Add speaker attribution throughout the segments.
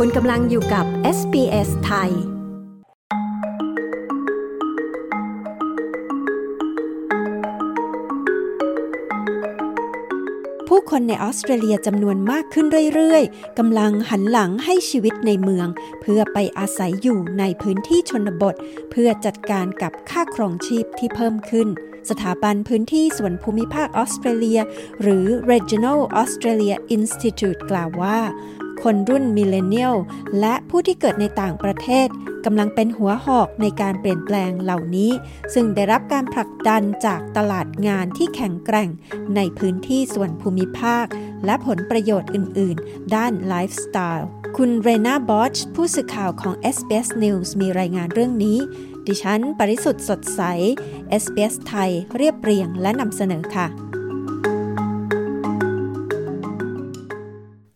Speaker 1: คุณกำลังอยู่กับ SBS ไทย ผู้คนในออสเตรเลียจำนวนมากขึ้นเรื่อยๆ กำลังหันหลังให้ชีวิตในเมือง เพื่อไปอาศัยอยู่ในพื้นที่ชนบท เพื่อจัดการกับค่าครองชีพที่เพิ่มขึ้นสถาบันพื้นที่ส่วนภูมิภาคออสเตรเลีย หรือ Regional Australia Institute กล่าวว่า คนรุ่นมิเลเนียลและผู้ที่เกิดในต่างประเทศกำลังเป็นหัวหอกในการเปลี่ยนแปลงเหล่านี้ ซึ่งได้รับการผลักดันจากตลาดงานที่แข็งแกร่งในพื้นที่ส่วนภูมิภาค และผลประโยชน์อื่น ๆ ด้านไลฟ์สไตล์คุณเรนาบอชผู้สื่อข่าวของ SBS News มีรายงานเรื่องนี้ ดิฉัน ปริสุทธ์สดใส SBS ไทยเรียบเรียงและนำเสนอค่ะ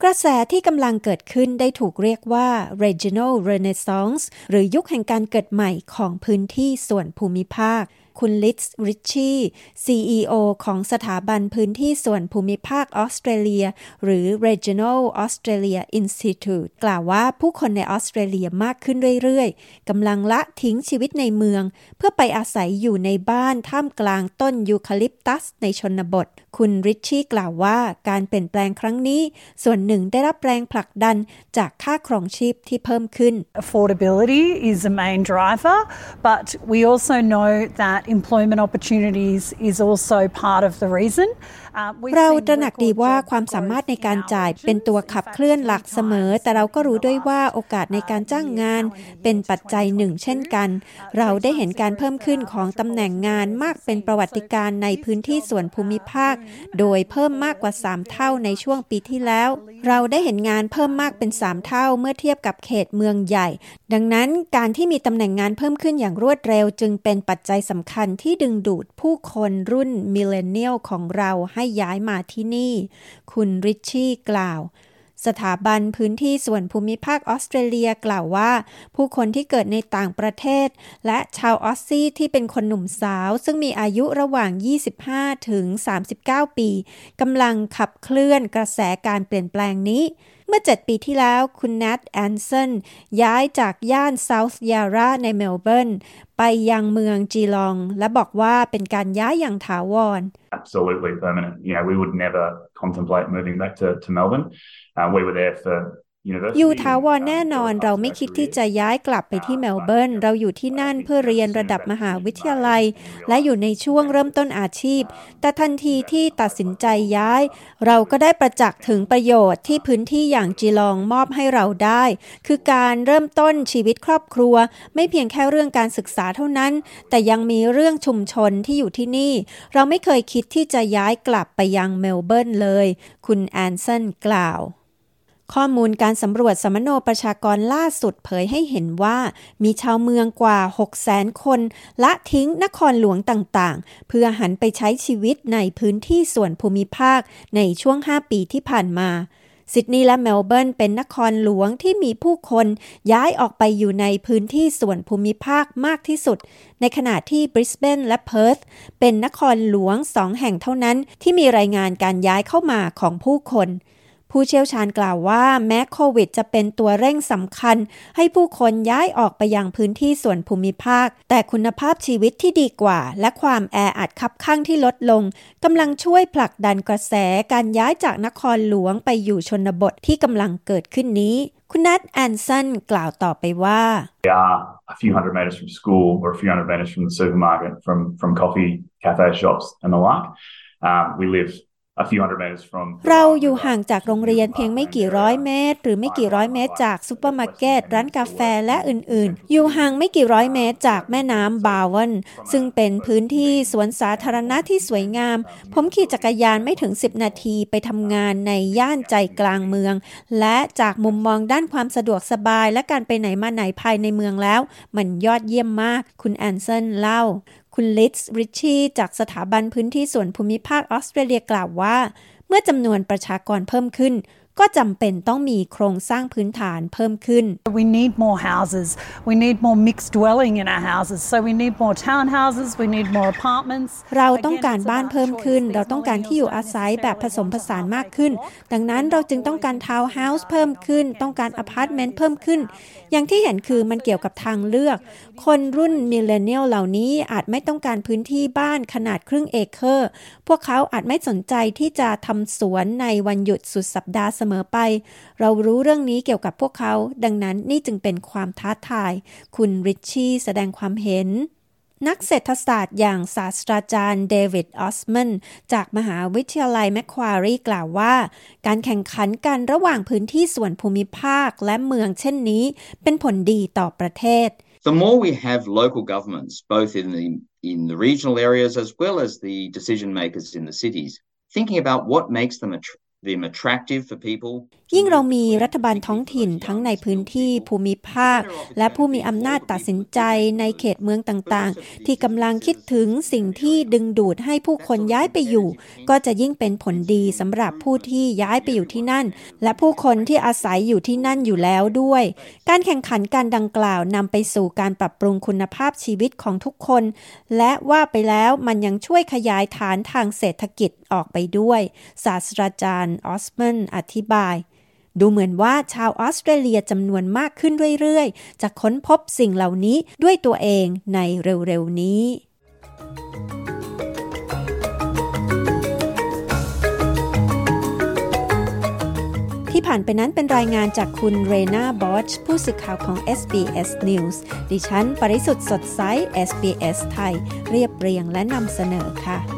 Speaker 1: ระแสที่กำลังเกิดขึ้นได้ถูกเรียกว่า Regional Renaissance หรือยุคแห่งการเกิดใหม่ของพื้นที่ส่วนภูมิภาค คุณลิส์ริชชี่ CEO ของสถาบันพื้นที่ส่วนภูมิภาคออสเตรเลีย หรือ Regional Australia Institute กล่าวว่าผู้คนในออสเตรเลียมากขึ้นเรื่อยๆ กำลังละทิ้งชีวิตในเมือง เพื่อไปอาศัยอยู่ในบ้านท่ามกลางต้นยูคาลิปตัสในชนบท คุณริชชี่กล่าวว่าการเปลี่ยนแปลงครั้งนี้ ส่วนหนึ่งได้รับแรงผลักดันจากค่าครองชีพที่เพิ่มขึ้น
Speaker 2: Affordability is a main driver, but we also know that employment opportunities is also part of the reason.
Speaker 1: เราตระหนักดีว่าความสามารถในการจ่ายเป็นตัวขับเคลื่อนหลักเสมอ แต่เราก็รู้ด้วยว่าโอกาสในการจ้างงาน เป็นปัจจัยหนึ่ง เช่นกัน เราได้เห็นการเพิ่มขึ้นของตำแหน่งงานมากเป็นประวัติการในพื้นที่ส่วนภูมิภาค โดยเพิ่มมากกว่า 3 เท่าในช่วงปีที่แล้ว เราได้เห็นงานเพิ่มมากเป็น 3 เท่าเมื่อเทียบกับเขตเมืองใหญ่ ดังนั้นการที่มีตำแหน่งงานเพิ่มขึ้นอย่างรวดเร็ว จึงเป็นปัจจัยสำคัญที่ดึงดูดผู้คนรุ่นมิเลเนียลของเราให้ย้ายมาที่นี่ คุณริชชี่กล่าว สถาบันพื้นที่ส่วนภูมิภาคออสเตรเลียกล่าวว่า ผู้คนที่เกิดในต่างประเทศ และชาวออสซี่ที่เป็นคนหนุ่มสาว ซึ่งมีอายุระหว่าง 25 ถึง 39 ปีกำลังขับเคลื่อนกระแสการเปลี่ยนแปลงนี้เมื่อ 7 ปีที่แล้วคุณนัทแอนเซนย้ายจากย่านเซาท์ยาราในเมลเบิร์น ไปยังเมืองจีลอง และบอกว่าเป็นการย้ายอย่างถาวร
Speaker 3: Absolutely permanent. You know, we would never contemplate moving back to, to Melbourne. Uh, we were there for
Speaker 1: อยู่ถาวรแน่นอนเราไม่คิดที่จะย้ายกลับไปที่เมลเบิร์นเราอยู่ที่นั่นเพื่อเรียนระดับมหาวิทยาลัย และอยู่ในช่วงเริ่มต้นอาชีพ แต่ทันทีที่ตัดสินใจย้าย เราก็ได้ประจักษ์ถึงประโยชน์ที่พื้นที่อย่างจีลองมอบให้เราได้ คือการเริ่มต้นชีวิตครอบครัว ไม่เพียงแค่เรื่องการศึกษาเท่านั้น แต่ยังมีเรื่องชุมชนที่อยู่ที่นี่ เราไม่เคยคิดที่จะย้ายกลับไปยังเมลเบิร์นเลย คุณแอนเซนกล่าว ข้อมูลการสำรวจสำมะโนประชากรล่าสุดเผยให้เห็นว่า มีชาวเมืองกว่า 600,000 คน ละทิ้งนครหลวงต่างๆ เพื่อหันไปใช้ชีวิตในพื้นที่ส่วนภูมิภาคในช่วง 5 ปีที่ผ่านมาซิดนีย์และเมลเบิร์นเป็นนครหลวงที่มีผู้คนย้ายออกไปอยู่ในพื้นที่ส่วนภูมิภาคมากที่สุด ในขณะที่บริสเบนและเพิร์ธเป็นนครหลวงสองแห่งเท่านั้นที่มีรายงานการย้ายเข้ามาของผู้คน ผู้เชี่ยวชาญกล่าวว่าแม้โควิดจะเป็นตัวเร่งสำคัญ ให้ผู้คนย้ายออกไปยังพื้นที่ส่วนภูมิภาค แต่คุณภาพชีวิตที่ดีกว่า และความแออัดคับข้างที่ลดลงกำลังช่วยผลักดันกระแสการย้ายจากนครหลวงไปอยู่ชนบทที่กำลังเกิดขึ้นนี้ คุณนัทแอนสันกล่าวต่อไปว่า
Speaker 3: We are a few hundred meters from school or a few hundred meters from the supermarket, from from coffee cafe shops and the like. Um, we live
Speaker 1: เราอยู่ห่างจากโรงเรียนเพียงไม่กี่ร้อยเมตร หรือไม่กี่ร้อยเมตร จากซูเปอร์มาร์เก็ตร้านกาแฟและอื่นๆ อยู่ห่างไม่กี่ร้อยเมตร จากแม่น้ำบาวันซึ่งเป็นพื้นที่สวนสาธารณะที่สวยงาม ผมขี่จักรยานไม่ถึง 10 นาทีไปทำงานในย่านใจกลางเมือง และจากมุมมองด้านความสะดวกสบายและการไปไหนมาไหนภายในเมืองแล้ว มันยอดเยี่ยมมาก คุณแอนเซนเล่า คุณลิส์ริชชี่จากสถาบันพื้นที่ส่วนภูมิภาคออสเตรเลียกล่าวว่า เมื่อจำนวนประชากรเพิ่มขึ้น ก็จำเป็นต้องมีโครงสร้างพื้นฐานเพิ่มขึ้น
Speaker 2: We need more houses. We need more mixed dwelling in our houses. So we need more townhouses. We need more apartments.
Speaker 1: เราต้องการบ้านเพิ่มขึ้น เราต้องการที่อยู่อาศัยแบบผสมผสานมากขึ้น ดังนั้นเราจึงต้องการทาวน์เฮาส์เพิ่มขึ้น ต้องการอพาร์ตเมนต์เพิ่มขึ้น อย่างที่เห็นคือมันเกี่ยวกับทางเลือก คนรุ่นมิเลเนียลเหล่านี้อาจไม่ต้องการพื้นที่บ้านขนาดครึ่งเอเคอร์ พวกเขาอาจไม่สนใจที่จะทำสวนในวันหยุดสุดสัปดาห์เสมอไป เรารู้เรื่องนี้เกี่ยวกับพวกเขา ดังนั้นนี่จึงเป็นความท้าทาย คุณริชชี่แสดงความเห็น นักเศรษฐศาสตร์อย่างศาสตราจารย์เดวิดออสมันจากมหาวิทยาลัยแมคควารีกล่าวว่า การแข่งขันกันระหว่างพื้นที่ส่วนภูมิภาคและเมืองเช่นนี้ เป็นผลดีต่อประเทศ
Speaker 4: The more we have local governments, both in the in the regional areas as well as the decision makers in the cities, thinking about what makes them
Speaker 1: ยิ่งเรามีรัฐบาลท้องถิ่นทั้งในพื้นที่ภูมิภาค และผู้มีอำนาจตัดสินใจในเขตเมืองต่างๆ ที่กำลังคิดถึงสิ่งที่ดึงดูดให้ผู้คนย้ายไปอยู่ ก็จะยิ่งเป็นผลดีสำหรับผู้ที่ย้ายไปอยู่ที่นั่น และผู้คนที่อาศัยอยู่ที่นั่นอยู่แล้วด้วย การแข่งขันการดังกล่าวนำไปสู่การปรับปรุงคุณภาพชีวิตของทุกคน และว่าไปแล้วมันยังช่วยขยายฐานทางเศรษฐกิจออกไปด้วย ศาสตราจารย์ออสเมนอธิบาย ดูเหมือนว่าชาวออสเตรเลียจำนวนมากขึ้นเรื่อย ๆ จะค้นพบสิ่งเหล่านี้ด้วยตัวเองในเร็ว ๆ นี้ที่ผ่านไปนั้นเป็นรายงานจากคุณเรนาบอชผู้สื่อข่าวของ SBS News ดิฉัน ปริสุทธ์สดใส SBS ไทย เรียบเรียงและนำเสนอค่ะ